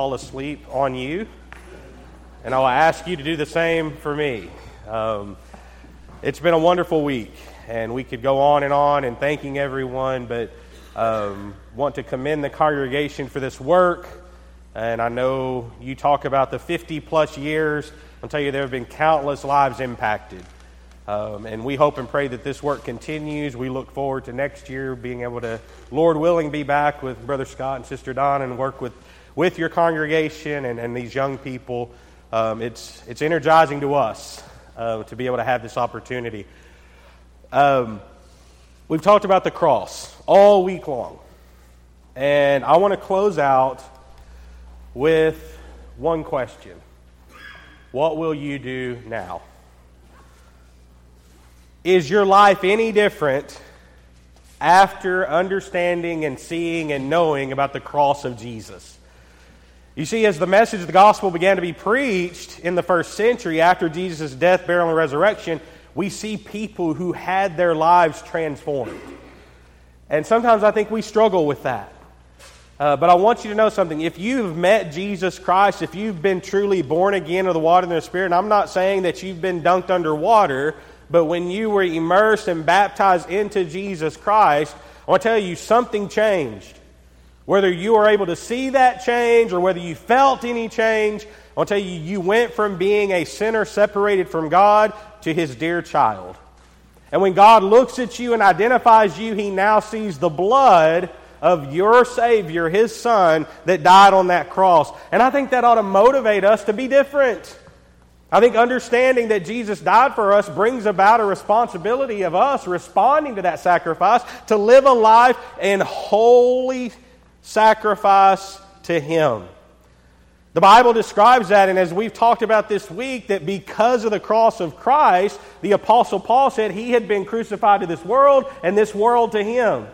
fall asleep on you, and I will ask you to do the same for me. Um, it's been a wonderful week, and we could go on and on and thanking everyone, but um, want to commend the congregation for this work. And I know you talk about the 50 plus years. I'll tell you, there have been countless lives impacted. Um, and we hope and pray that this work continues. We look forward to next year being able to, Lord willing, be back with Brother Scott and Sister Don and work with, with your congregation and, and these young people. Um, it's, it's energizing to us uh, to be able to have this opportunity. Um, we've talked about the cross all week long. And I want to close out with one question What will you do now? Is your life any different after understanding and seeing and knowing about the cross of Jesus? You see, as the message of the gospel began to be preached in the first century after Jesus' death, burial, and resurrection, we see people who had their lives transformed. And sometimes I think we struggle with that. Uh, but I want you to know something. If you've met Jesus Christ, if you've been truly born again of the water and the Spirit, and I'm not saying that you've been dunked under water, but when you were immersed and baptized into Jesus Christ, I want to tell you something changed. Whether you were able to see that change or whether you felt any change, I'll tell you, you went from being a sinner separated from God to his dear child. And when God looks at you and identifies you, he now sees the blood of your Savior, his Son, that died on that cross. And I think that ought to motivate us to be different. I think understanding that Jesus died for us brings about a responsibility of us responding to that sacrifice to live a life in holy sacrifice to Him. The Bible describes that, and as we've talked about this week, that because of the cross of Christ, the Apostle Paul said he had been crucified to this world and this world to him.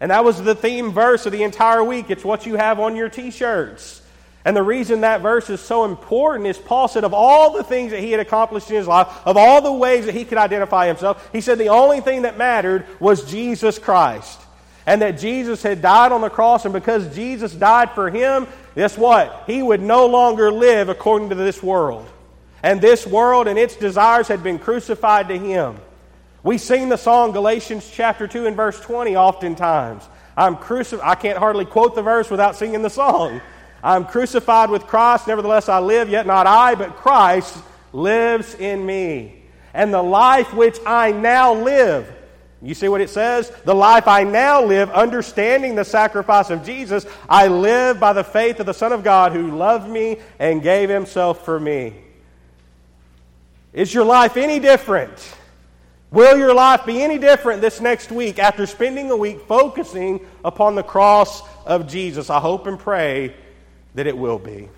And that was the theme verse of the entire week. It's what you have on your t shirts. And the reason that verse is so important is Paul said, of all the things that he had accomplished in his life, of all the ways that he could identify himself, he said the only thing that mattered was Jesus Christ. And that Jesus had died on the cross, and because Jesus died for him, guess what? He would no longer live according to this world. And this world and its desires had been crucified to him. We sing the song Galatians chapter 2 and verse 20 oftentimes. I'm crucified. I can't hardly quote the verse without singing the song. I'm crucified with Christ, nevertheless I live, yet not I, but Christ lives in me. And the life which I now live, you see what it says? The life I now live, understanding the sacrifice of Jesus, I live by the faith of the Son of God who loved me and gave himself for me. Is your life any different? Will your life be any different this next week after spending a week focusing upon the cross of Jesus? I hope and pray that it will be.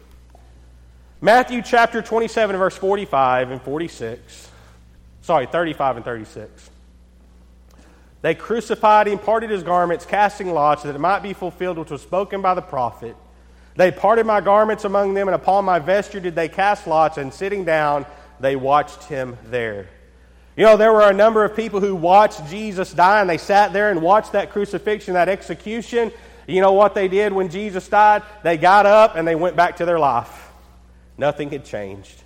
Matthew chapter 27, verse 45 and 46. Sorry, 35 and 36. They crucified him, parted his garments, casting lots, that it might be fulfilled which was spoken by the prophet. They parted my garments among them, and upon my vesture did they cast lots, and sitting down, they watched him there. You know, there were a number of people who watched Jesus die, and they sat there and watched that crucifixion, that execution, you know what they did when Jesus died? They got up and they went back to their life. Nothing had changed.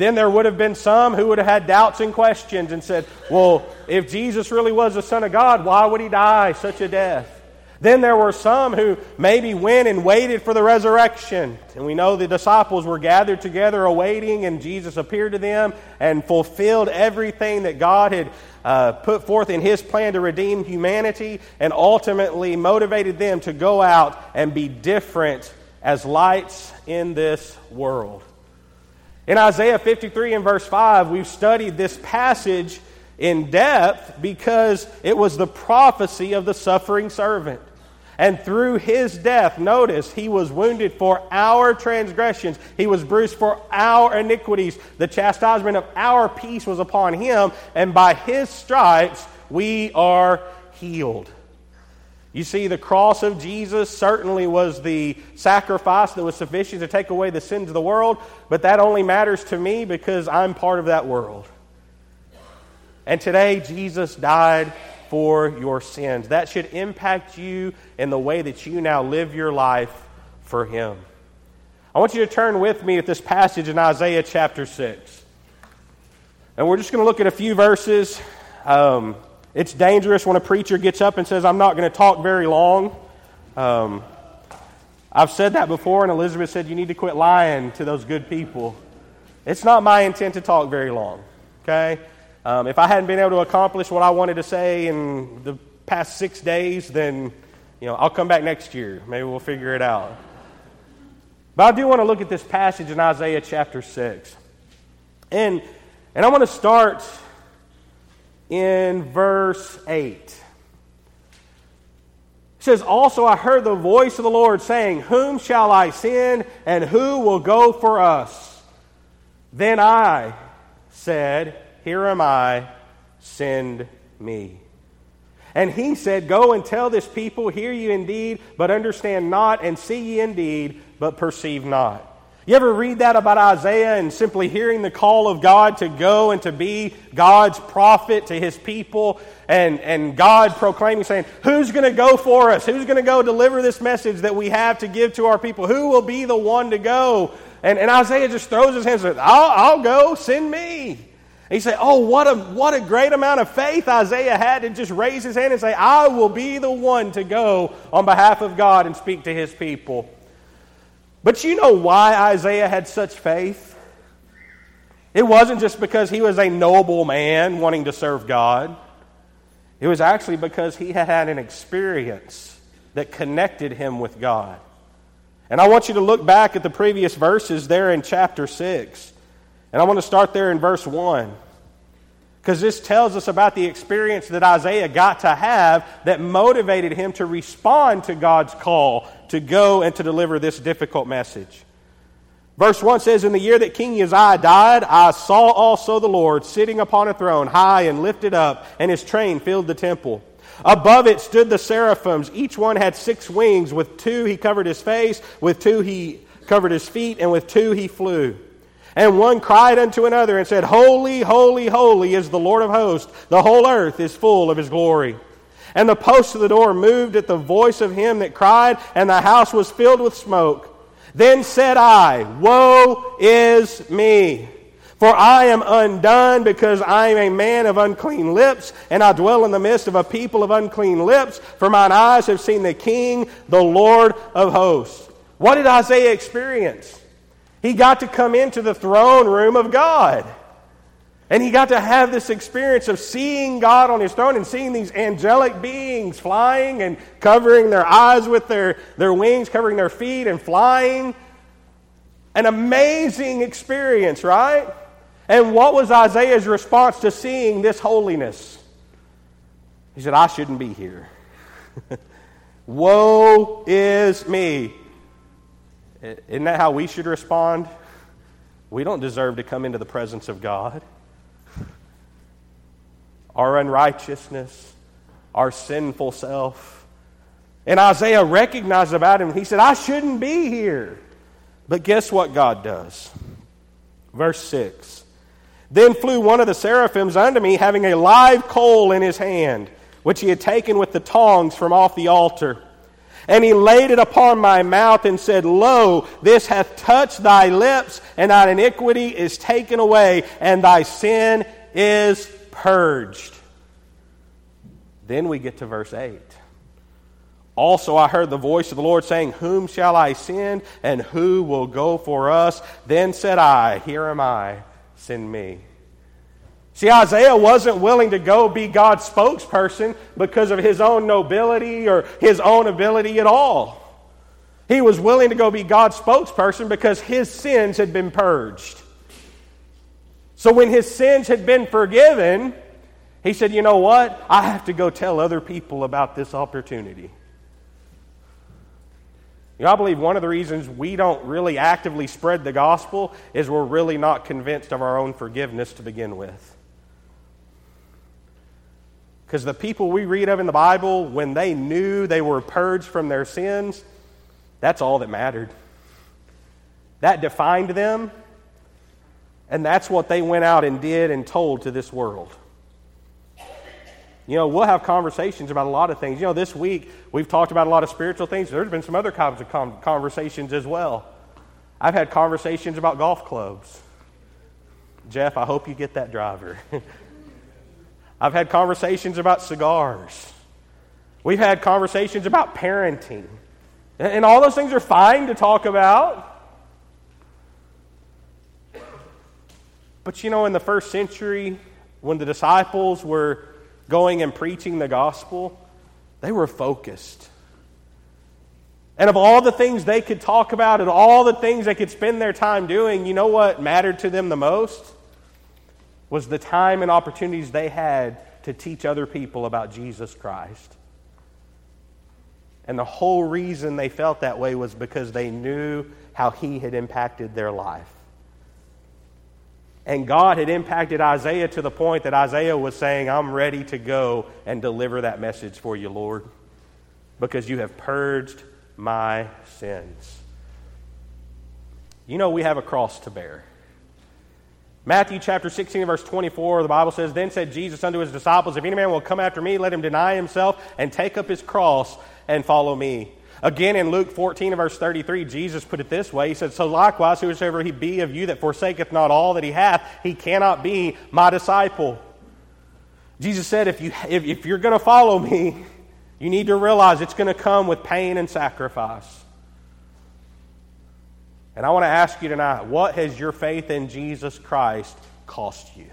Then there would have been some who would have had doubts and questions and said, Well, if Jesus really was the Son of God, why would he die such a death? Then there were some who maybe went and waited for the resurrection. And we know the disciples were gathered together awaiting, and Jesus appeared to them and fulfilled everything that God had uh, put forth in his plan to redeem humanity and ultimately motivated them to go out and be different as lights in this world. In Isaiah 53 and verse 5, we've studied this passage in depth because it was the prophecy of the suffering servant. And through his death, notice, he was wounded for our transgressions. He was bruised for our iniquities. The chastisement of our peace was upon him, and by his stripes we are healed. You see, the cross of Jesus certainly was the sacrifice that was sufficient to take away the sins of the world, but that only matters to me because I'm part of that world. And today, Jesus died for your sins. That should impact you in the way that you now live your life for him. I want you to turn with me at this passage in Isaiah chapter 6. And we're just going to look at a few verses. Um, it's dangerous when a preacher gets up and says, I'm not going to talk very long. Um, I've said that before, and Elizabeth said, You need to quit lying to those good people. It's not my intent to talk very long, okay? Um, if I hadn't been able to accomplish what I wanted to say in the past six days, then you know, I'll come back next year. Maybe we'll figure it out. But I do want to look at this passage in Isaiah chapter 6. And, and I want to start in verse 8. It says, Also I heard the voice of the Lord saying, Whom shall I send, and who will go for us? Then I said, Here am I, send me. And he said, Go and tell this people, Hear ye indeed, but understand not, and see ye indeed, but perceive not. You ever read that about Isaiah and simply hearing the call of God to go and to be God's prophet to his people and, and God proclaiming, saying, Who's going to go for us? Who's going to go deliver this message that we have to give to our people? Who will be the one to go? And, and Isaiah just throws his hands up, I'll, I'll go, send me. And you say, Oh, what a, what a great amount of faith Isaiah had to just raise his hand and say, I will be the one to go on behalf of God and speak to his people. But you know why Isaiah had such faith? It wasn't just because he was a noble man wanting to serve God. It was actually because he had had an experience that connected him with God. And I want you to look back at the previous verses there in chapter 6. And I want to start there in verse 1. Because this tells us about the experience that Isaiah got to have that motivated him to respond to God's call to go and to deliver this difficult message. Verse 1 says, In the year that King Uzziah died, I saw also the Lord sitting upon a throne, high and lifted up, and his train filled the temple. Above it stood the seraphims. Each one had six wings. With two he covered his face, with two he covered his feet, and with two he flew. And one cried unto another and said, Holy, holy, holy is the Lord of hosts. The whole earth is full of his glory. And the posts of the door moved at the voice of him that cried, and the house was filled with smoke. Then said I, Woe is me! For I am undone because I am a man of unclean lips, and I dwell in the midst of a people of unclean lips, for mine eyes have seen the King, the Lord of hosts. What did Isaiah experience? He got to come into the throne room of God. And he got to have this experience of seeing God on his throne and seeing these angelic beings flying and covering their eyes with their, their wings, covering their feet and flying. An amazing experience, right? And what was Isaiah's response to seeing this holiness? He said, I shouldn't be here. Woe is me. Isn't that how we should respond? We don't deserve to come into the presence of God. Our unrighteousness, our sinful self. And Isaiah recognized about him. He said, I shouldn't be here. But guess what God does? Verse 6 Then flew one of the seraphims unto me, having a live coal in his hand, which he had taken with the tongs from off the altar. And he laid it upon my mouth and said, Lo, this hath touched thy lips, and thine iniquity is taken away, and thy sin is purged. Then we get to verse 8. Also, I heard the voice of the Lord saying, Whom shall I send, and who will go for us? Then said I, Here am I, send me. See, Isaiah wasn't willing to go be God's spokesperson because of his own nobility or his own ability at all. He was willing to go be God's spokesperson because his sins had been purged. So when his sins had been forgiven, he said, You know what? I have to go tell other people about this opportunity. You know, I believe one of the reasons we don't really actively spread the gospel is we're really not convinced of our own forgiveness to begin with. Because the people we read of in the Bible, when they knew they were purged from their sins, that's all that mattered. That defined them, and that's what they went out and did and told to this world. You know, we'll have conversations about a lot of things. You know, this week we've talked about a lot of spiritual things. There's been some other kinds of conversations as well. I've had conversations about golf clubs. Jeff, I hope you get that driver. I've had conversations about cigars. We've had conversations about parenting. And all those things are fine to talk about. But you know, in the first century, when the disciples were going and preaching the gospel, they were focused. And of all the things they could talk about and all the things they could spend their time doing, you know what mattered to them the most? Was the time and opportunities they had to teach other people about Jesus Christ. And the whole reason they felt that way was because they knew how he had impacted their life. And God had impacted Isaiah to the point that Isaiah was saying, I'm ready to go and deliver that message for you, Lord, because you have purged my sins. You know, we have a cross to bear. Matthew chapter 16, verse 24, the Bible says, Then said Jesus unto his disciples, If any man will come after me, let him deny himself and take up his cross and follow me. Again, in Luke 14, verse 33, Jesus put it this way He said, So likewise, whosoever he be of you that forsaketh not all that he hath, he cannot be my disciple. Jesus said, If, you, if, if you're going to follow me, you need to realize it's going to come with pain and sacrifice. And I want to ask you tonight what has your faith in Jesus Christ cost you?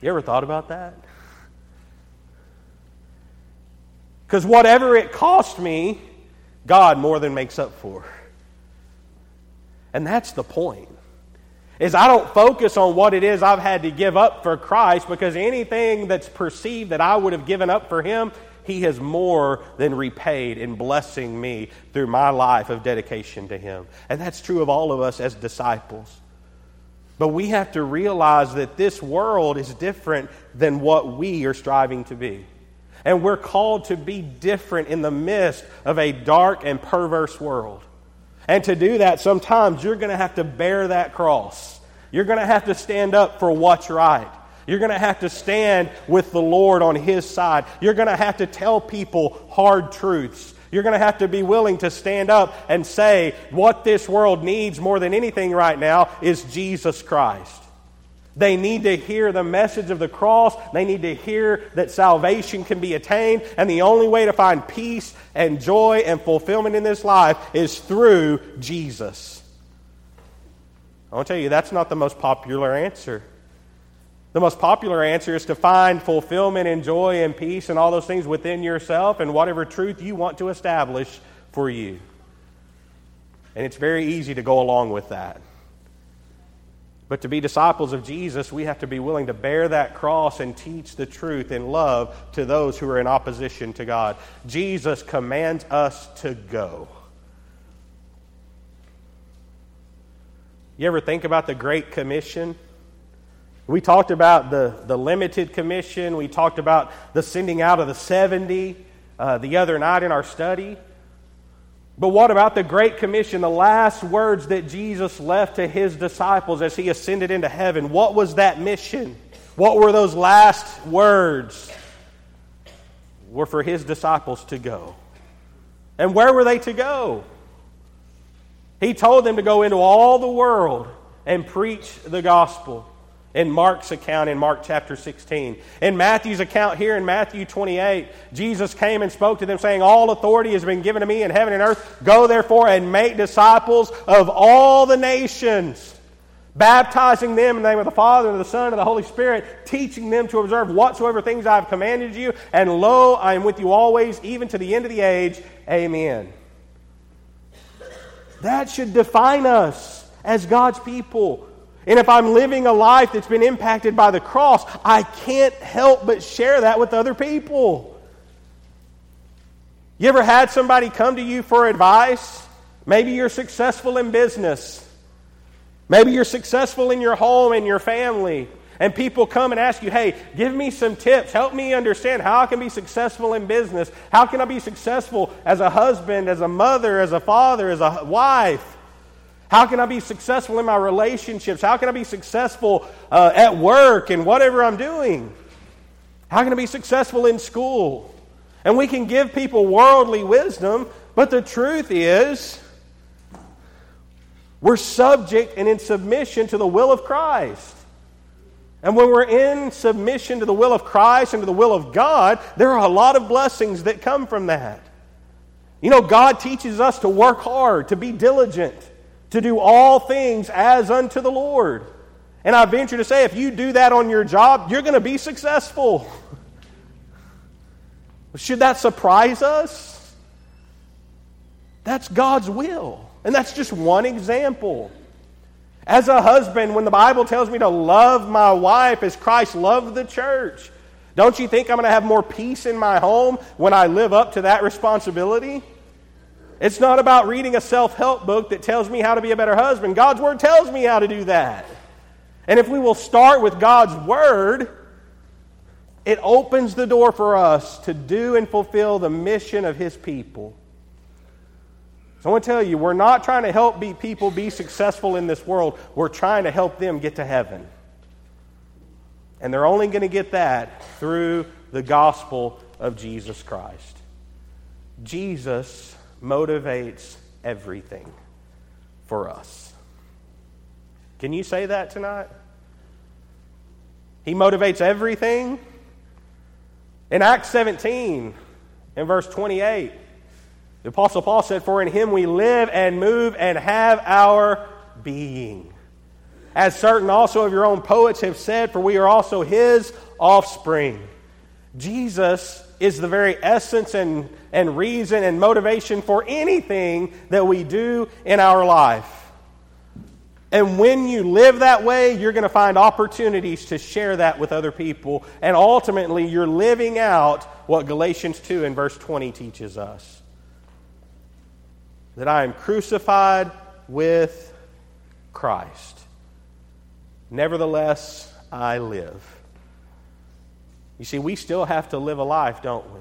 You ever thought about that? Because whatever it cost me, God more than makes up for. And that's the point. Is I don't focus on what it is I've had to give up for Christ because anything that's perceived that I would have given up for him, he has more than repaid in blessing me through my life of dedication to him. And that's true of all of us as disciples. But we have to realize that this world is different than what we are striving to be. And we're called to be different in the midst of a dark and perverse world. And to do that, sometimes you're going to have to bear that cross. You're going to have to stand up for what's right. You're going to have to stand with the Lord on His side. You're going to have to tell people hard truths. You're going to have to be willing to stand up and say, what this world needs more than anything right now is Jesus Christ. They need to hear the message of the cross. They need to hear that salvation can be attained. And the only way to find peace and joy and fulfillment in this life is through Jesus. I want to tell you, that's not the most popular answer. The most popular answer is to find fulfillment and joy and peace and all those things within yourself and whatever truth you want to establish for you. And it's very easy to go along with that. But to be disciples of Jesus, we have to be willing to bear that cross and teach the truth in love to those who are in opposition to God. Jesus commands us to go. You ever think about the Great Commission? We talked about the, the limited commission. We talked about the sending out of the 70 uh, the other night in our study. But what about the Great Commission, the last words that Jesus left to his disciples as he ascended into heaven? What was that mission? What were those last words? Were for his disciples to go. And where were they to go? He told them to go into all the world and preach the gospel in Mark's account in Mark chapter 16. In Matthew's account here in Matthew 28, Jesus came and spoke to them, saying, All authority has been given to me in heaven and earth. Go therefore and make disciples of all the nations, baptizing them in the name of the Father and of the Son and the Holy Spirit, teaching them to observe whatsoever things I have commanded you. And lo, I am with you always, even to the end of the age. Amen. That should define us as God's people. And if I'm living a life that's been impacted by the cross, I can't help but share that with other people. You ever had somebody come to you for advice? Maybe you're successful in business. Maybe you're successful in your home and your family. And people come and ask you, hey, give me some tips. Help me understand how I can be successful in business. How can I be successful as a husband, as a mother, as a father, as a wife? How can I be successful in my relationships? How can I be successful uh, at work and whatever I'm doing? How can I be successful in school? And we can give people worldly wisdom, but the truth is, we're subject and in submission to the will of Christ. And when we're in submission to the will of Christ and to the will of God, there are a lot of blessings that come from that. You know, God teaches us to work hard, to be diligent, to do all things as unto the Lord. And I venture to say, if you do that on your job, you're going to be successful. Should that surprise us? That's God's will. And that's just one example. As a husband, when the Bible tells me to love my wife as Christ loved the church, don't you think I'm going to have more peace in my home when I live up to that responsibility? It's not about reading a self help book that tells me how to be a better husband. God's Word tells me how to do that. And if we will start with God's Word, it opens the door for us to do and fulfill the mission of His people. So I want to tell you, we're not trying to help be people be successful in this world. We're trying to help them get to heaven. And they're only going to get that through the gospel of Jesus Christ. Jesus motivates everything for us. Can you say that tonight? He motivates everything. In Acts 17, in verse 28, the Apostle Paul said, For in him we live and move and have our being. As certain also of your own poets have said, for we are also his offspring. Jesus is the very essence and, and reason and motivation for anything that we do in our life. And when you live that way, you're going to find opportunities to share that with other people. And ultimately, you're living out what Galatians 2 and verse 20 teaches us that I am crucified with Christ. Nevertheless, I live. You see, we still have to live a life, don't we?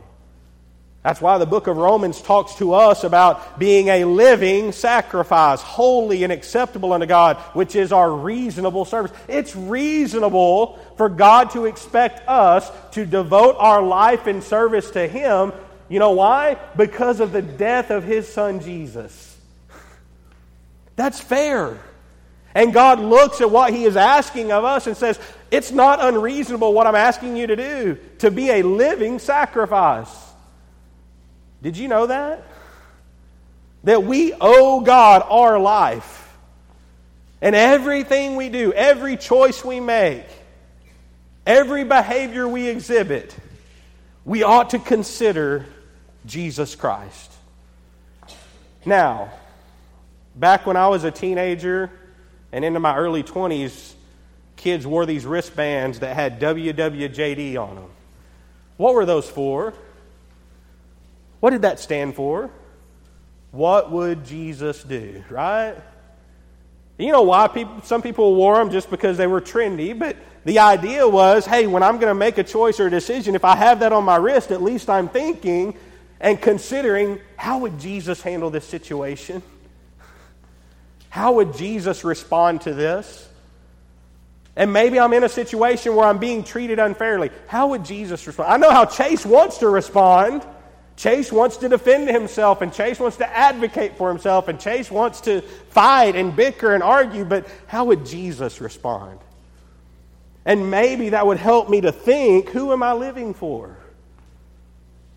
That's why the book of Romans talks to us about being a living sacrifice, holy and acceptable unto God, which is our reasonable service. It's reasonable for God to expect us to devote our life in service to Him. You know why? Because of the death of His Son Jesus. That's fair. And God looks at what He is asking of us and says, It's not unreasonable what I'm asking you to do, to be a living sacrifice. Did you know that? That we owe God our life. And everything we do, every choice we make, every behavior we exhibit, we ought to consider Jesus Christ. Now, back when I was a teenager, and into my early 20s, kids wore these wristbands that had WWJD on them. What were those for? What did that stand for? What would Jesus do, right? You know why people, some people wore them just because they were trendy, but the idea was hey, when I'm going to make a choice or a decision, if I have that on my wrist, at least I'm thinking and considering how would Jesus handle this situation? How would Jesus respond to this? And maybe I'm in a situation where I'm being treated unfairly. How would Jesus respond? I know how Chase wants to respond. Chase wants to defend himself, and Chase wants to advocate for himself, and Chase wants to fight and bicker and argue, but how would Jesus respond? And maybe that would help me to think who am I living for?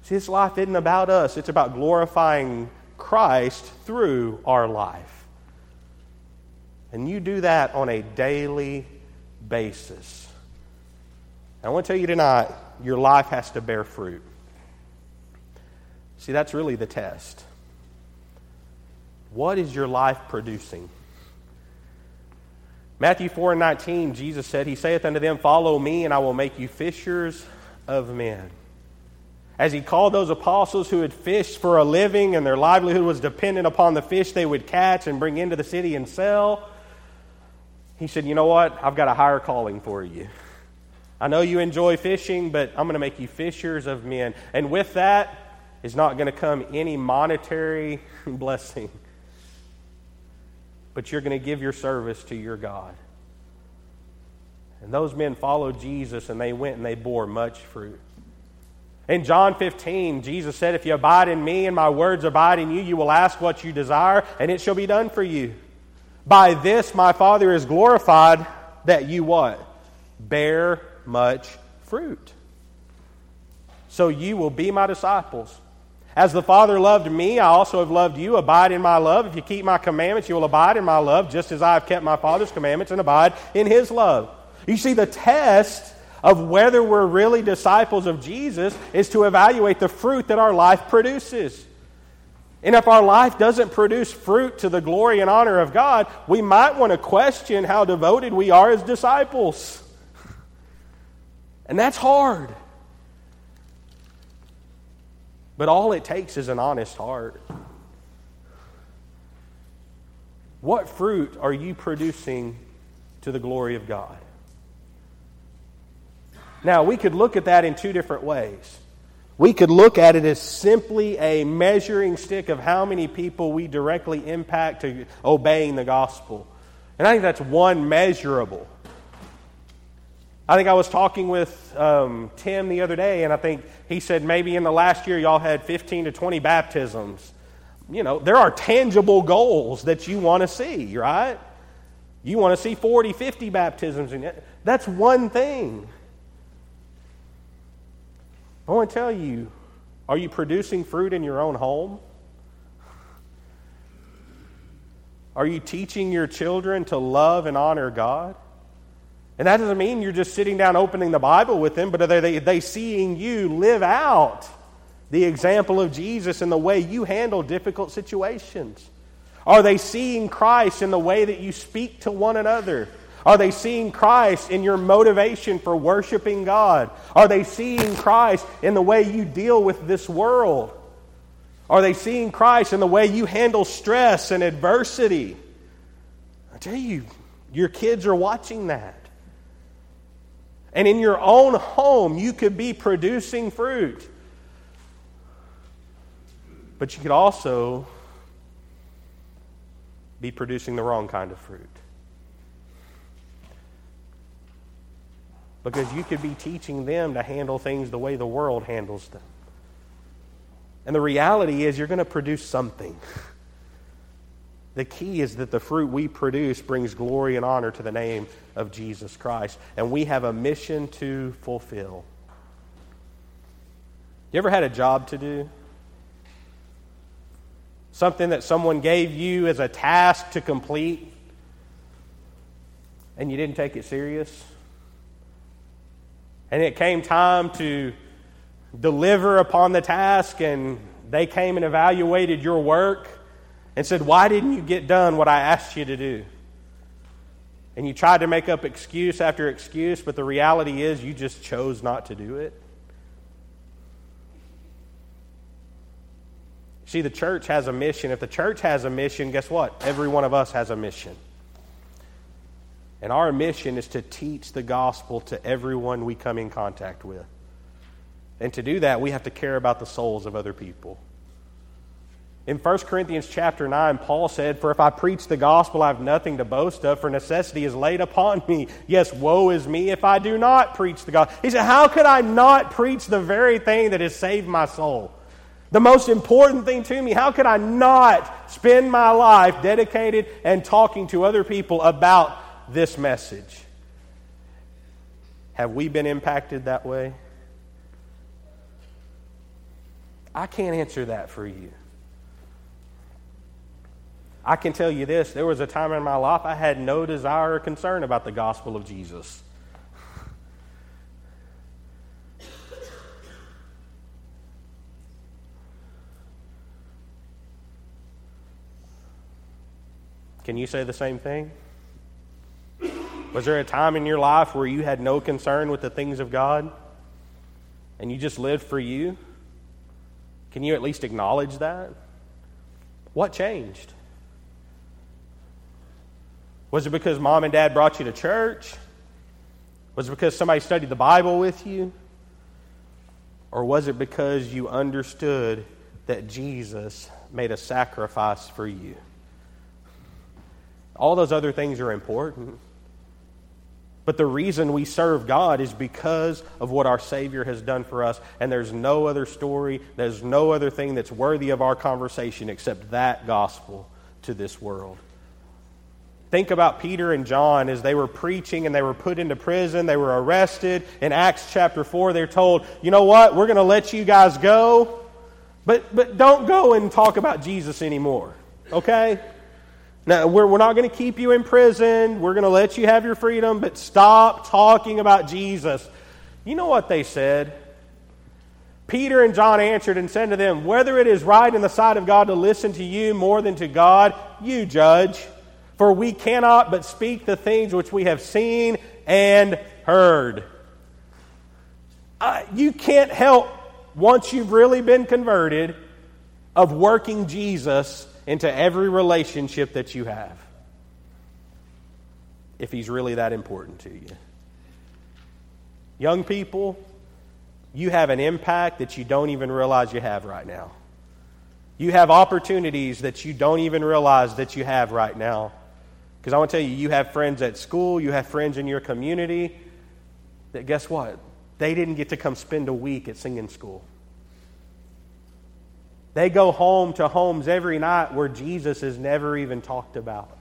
See, this life isn't about us, it's about glorifying Christ through our life. And you do that on a daily basis. I want to tell you tonight your life has to bear fruit. See, that's really the test. What is your life producing? Matthew 4 and 19, Jesus said, He saith unto them, Follow me, and I will make you fishers of men. As he called those apostles who had fished for a living and their livelihood was dependent upon the fish they would catch and bring into the city and sell, he said, You know what? I've got a higher calling for you. I know you enjoy fishing, but I'm going to make you fishers of men. And with that is not going to come any monetary blessing. but you're going to give your service to your God. And those men followed Jesus and they went and they bore much fruit. In John 15, Jesus said, If you abide in me and my words abide in you, you will ask what you desire, and it shall be done for you. By this my Father is glorified that you what? Bear much fruit. So you will be my disciples. As the Father loved me, I also have loved you. Abide in my love. If you keep my commandments, you will abide in my love, just as I have kept my Father's commandments and abide in his love. You see, the test of whether we're really disciples of Jesus is to evaluate the fruit that our life produces. And if our life doesn't produce fruit to the glory and honor of God, we might want to question how devoted we are as disciples. And that's hard. But all it takes is an honest heart. What fruit are you producing to the glory of God? Now, we could look at that in two different ways. We could look at it as simply a measuring stick of how many people we directly impact to obeying the gospel. And I think that's one measurable. I think I was talking with um, Tim the other day, and I think he said maybe in the last year y'all had 15 to 20 baptisms. You know, there are tangible goals that you want to see, right? You want to see 40, 50 baptisms. And that's one thing. I want to tell you are you producing fruit in your own home? Are you teaching your children to love and honor God? And that doesn't mean you're just sitting down opening the Bible with them, but are they, they seeing you live out the example of Jesus in the way you handle difficult situations? Are they seeing Christ in the way that you speak to one another? Are they seeing Christ in your motivation for worshiping God? Are they seeing Christ in the way you deal with this world? Are they seeing Christ in the way you handle stress and adversity? I tell you, your kids are watching that. And in your own home, you could be producing fruit. But you could also be producing the wrong kind of fruit. Because you could be teaching them to handle things the way the world handles them. And the reality is, you're going to produce something. The key is that the fruit we produce brings glory and honor to the name of Jesus Christ. And we have a mission to fulfill. You ever had a job to do? Something that someone gave you as a task to complete, and you didn't take it serious? And it came time to deliver upon the task, and they came and evaluated your work and said, Why didn't you get done what I asked you to do? And you tried to make up excuse after excuse, but the reality is you just chose not to do it. See, the church has a mission. If the church has a mission, guess what? Every one of us has a mission. And our mission is to teach the gospel to everyone we come in contact with. And to do that, we have to care about the souls of other people. In 1 Corinthians chapter 9, Paul said, For if I preach the gospel, I have nothing to boast of, for necessity is laid upon me. Yes, woe is me if I do not preach the gospel. He said, How could I not preach the very thing that has saved my soul? The most important thing to me, how could I not spend my life dedicated and talking to other people about this message. Have we been impacted that way? I can't answer that for you. I can tell you this there was a time in my life I had no desire or concern about the gospel of Jesus. Can you say the same thing? Was there a time in your life where you had no concern with the things of God and you just lived for you? Can you at least acknowledge that? What changed? Was it because mom and dad brought you to church? Was it because somebody studied the Bible with you? Or was it because you understood that Jesus made a sacrifice for you? All those other things are important. But the reason we serve God is because of what our Savior has done for us. And there's no other story, there's no other thing that's worthy of our conversation except that gospel to this world. Think about Peter and John as they were preaching and they were put into prison, they were arrested. In Acts chapter 4, they're told, you know what, we're going to let you guys go, but, but don't go and talk about Jesus anymore, okay? Now, we're, we're not going to keep you in prison. We're going to let you have your freedom, but stop talking about Jesus. You know what they said? Peter and John answered and said to them, Whether it is right in the sight of God to listen to you more than to God, you judge. For we cannot but speak the things which we have seen and heard. Uh, you can't help, once you've really been converted, of working Jesus into every relationship that you have. If he's really that important to you. Young people, you have an impact that you don't even realize you have right now. You have opportunities that you don't even realize that you have right now. Because I want to tell you, you have friends at school, you have friends in your community that guess what? They didn't get to come spend a week at singing school. They go home to homes every night where Jesus is never even talked about.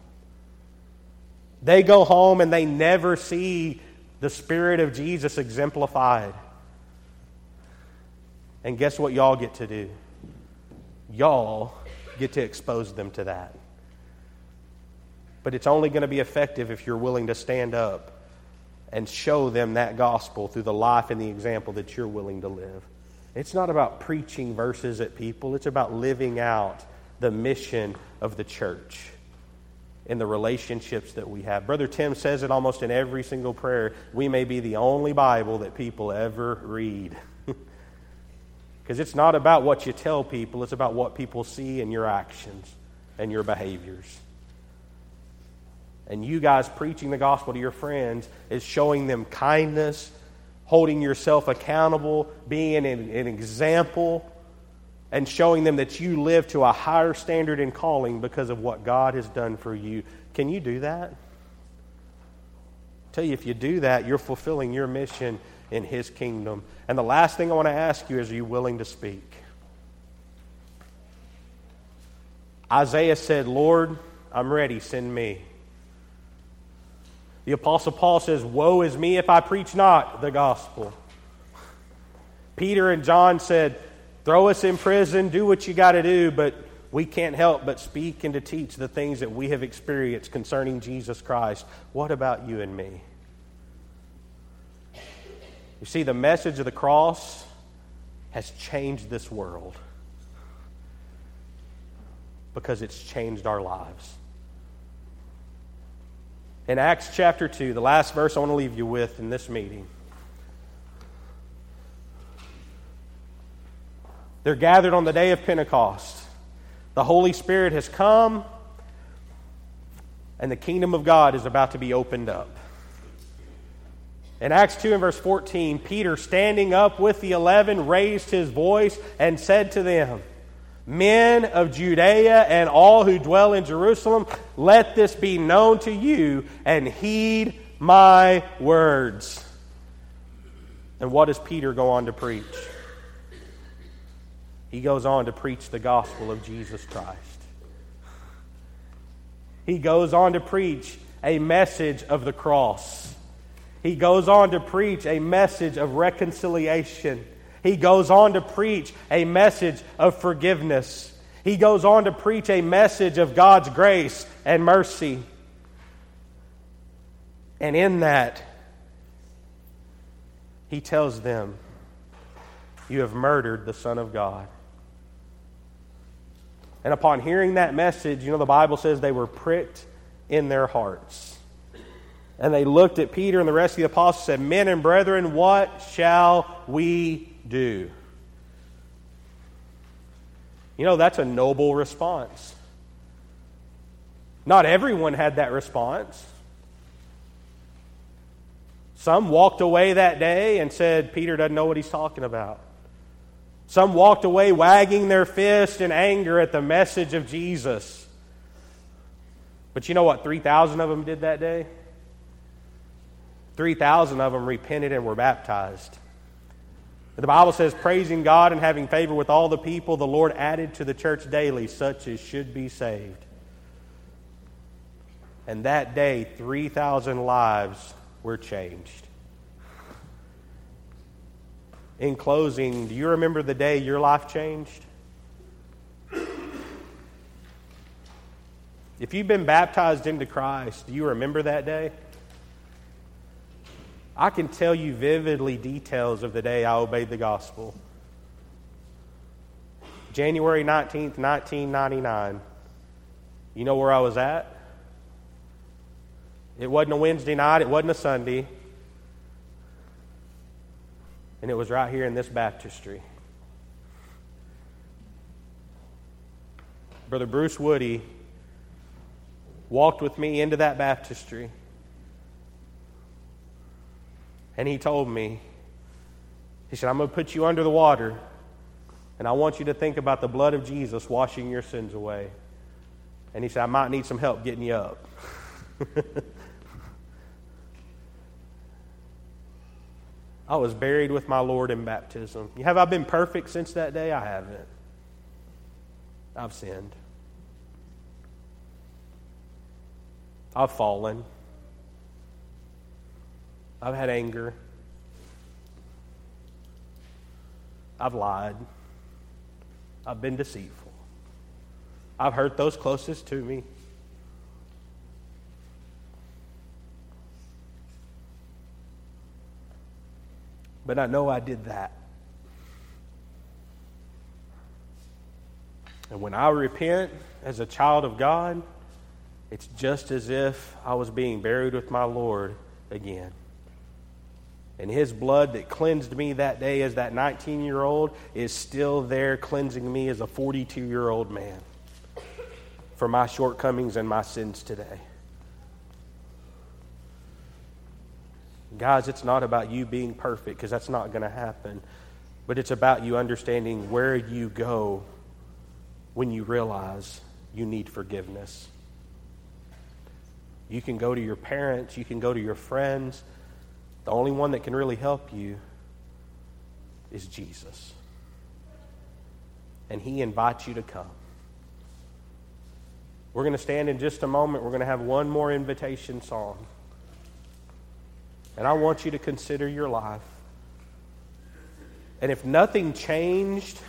They go home and they never see the Spirit of Jesus exemplified. And guess what y'all get to do? Y'all get to expose them to that. But it's only going to be effective if you're willing to stand up and show them that gospel through the life and the example that you're willing to live. It's not about preaching verses at people, it's about living out the mission of the church in the relationships that we have. Brother Tim says it almost in every single prayer. We may be the only Bible that people ever read. Because it's not about what you tell people, it's about what people see in your actions and your behaviors. And you guys preaching the gospel to your friends is showing them kindness, holding yourself accountable, being an, an example, and showing them that you live to a higher standard in calling because of what God has done for you. Can you do that? I tell you, if you do that, you're fulfilling your mission in His kingdom. And the last thing I want to ask you is are you willing to speak? Isaiah said, Lord, I'm ready, send me. The Apostle Paul says, Woe is me if I preach not the gospel. Peter and John said, Throw us in prison, do what you got to do, but we can't help but speak and to teach the things that we have experienced concerning Jesus Christ. What about you and me? You see, the message of the cross has changed this world because it's changed our lives. In Acts chapter 2, the last verse I want to leave you with in this meeting. They're gathered on the day of Pentecost. The Holy Spirit has come, and the kingdom of God is about to be opened up. In Acts 2 and verse 14, Peter, standing up with the eleven, raised his voice and said to them, Men of Judea and all who dwell in Jerusalem, let this be known to you and heed my words. And what does Peter go on to preach? He goes on to preach the gospel of Jesus Christ. He goes on to preach a message of the cross. He goes on to preach a message of reconciliation he goes on to preach a message of forgiveness. He goes on to preach a message of God's grace and mercy. And in that, he tells them, You have murdered the Son of God. And upon hearing that message, you know, the Bible says they were pricked in their hearts. And they looked at Peter and the rest of the apostles and said, Men and brethren, what shall we do. You know, that's a noble response. Not everyone had that response. Some walked away that day and said, Peter doesn't know what he's talking about. Some walked away wagging their fist in anger at the message of Jesus. But you know what 3,000 of them did that day? 3,000 of them repented and were baptized. The Bible says, praising God and having favor with all the people, the Lord added to the church daily such as should be saved. And that day, 3,000 lives were changed. In closing, do you remember the day your life changed? If you've been baptized into Christ, do you remember that day? I can tell you vividly details of the day I obeyed the gospel. January 19th, 1999. You know where I was at? It wasn't a Wednesday night, it wasn't a Sunday. And it was right here in this baptistry. Brother Bruce Woody walked with me into that baptistry. And he told me, he said, I'm going to put you under the water, and I want you to think about the blood of Jesus washing your sins away. And he said, I might need some help getting you up. I was buried with my Lord in baptism. Have I been perfect since that day? I haven't. I've sinned. I've fallen. I've had anger. I've lied. I've been deceitful. I've hurt those closest to me. But I know I did that. And when I repent as a child of God, it's just as if I was being buried with my Lord again. And his blood that cleansed me that day as that 19 year old is still there cleansing me as a 42 year old man for my shortcomings and my sins today. Guys, it's not about you being perfect because that's not going to happen. But it's about you understanding where you go when you realize you need forgiveness. You can go to your parents, you can go to your friends. The only one that can really help you is Jesus. And he invites you to come. We're going to stand in just a moment. We're going to have one more invitation song. And I want you to consider your life. And if nothing changed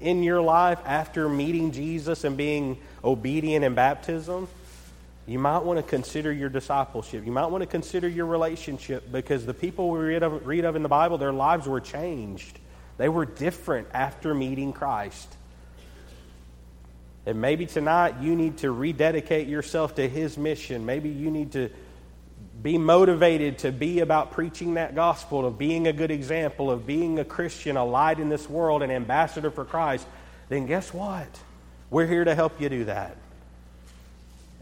in your life after meeting Jesus and being obedient in baptism, you might want to consider your discipleship. You might want to consider your relationship because the people we read of, read of in the Bible, their lives were changed. They were different after meeting Christ. And maybe tonight you need to rededicate yourself to His mission. Maybe you need to be motivated to be about preaching that gospel, of being a good example, of being a Christian, a light in this world, an ambassador for Christ. Then guess what? We're here to help you do that.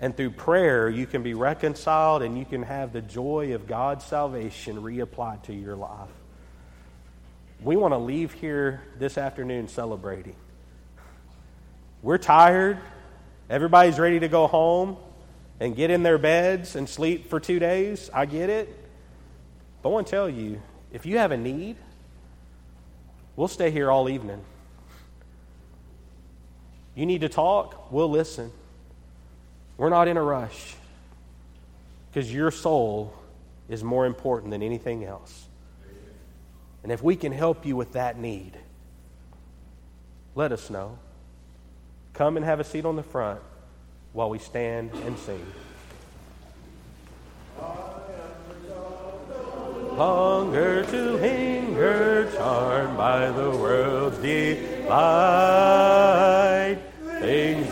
And through prayer, you can be reconciled and you can have the joy of God's salvation reapplied to your life. We want to leave here this afternoon celebrating. We're tired. Everybody's ready to go home and get in their beds and sleep for two days. I get it. But I want to tell you if you have a need, we'll stay here all evening. You need to talk, we'll listen. We're not in a rush because your soul is more important than anything else. And if we can help you with that need, let us know. Come and have a seat on the front while we stand and sing. Hunger to linger, charmed by the world's delight.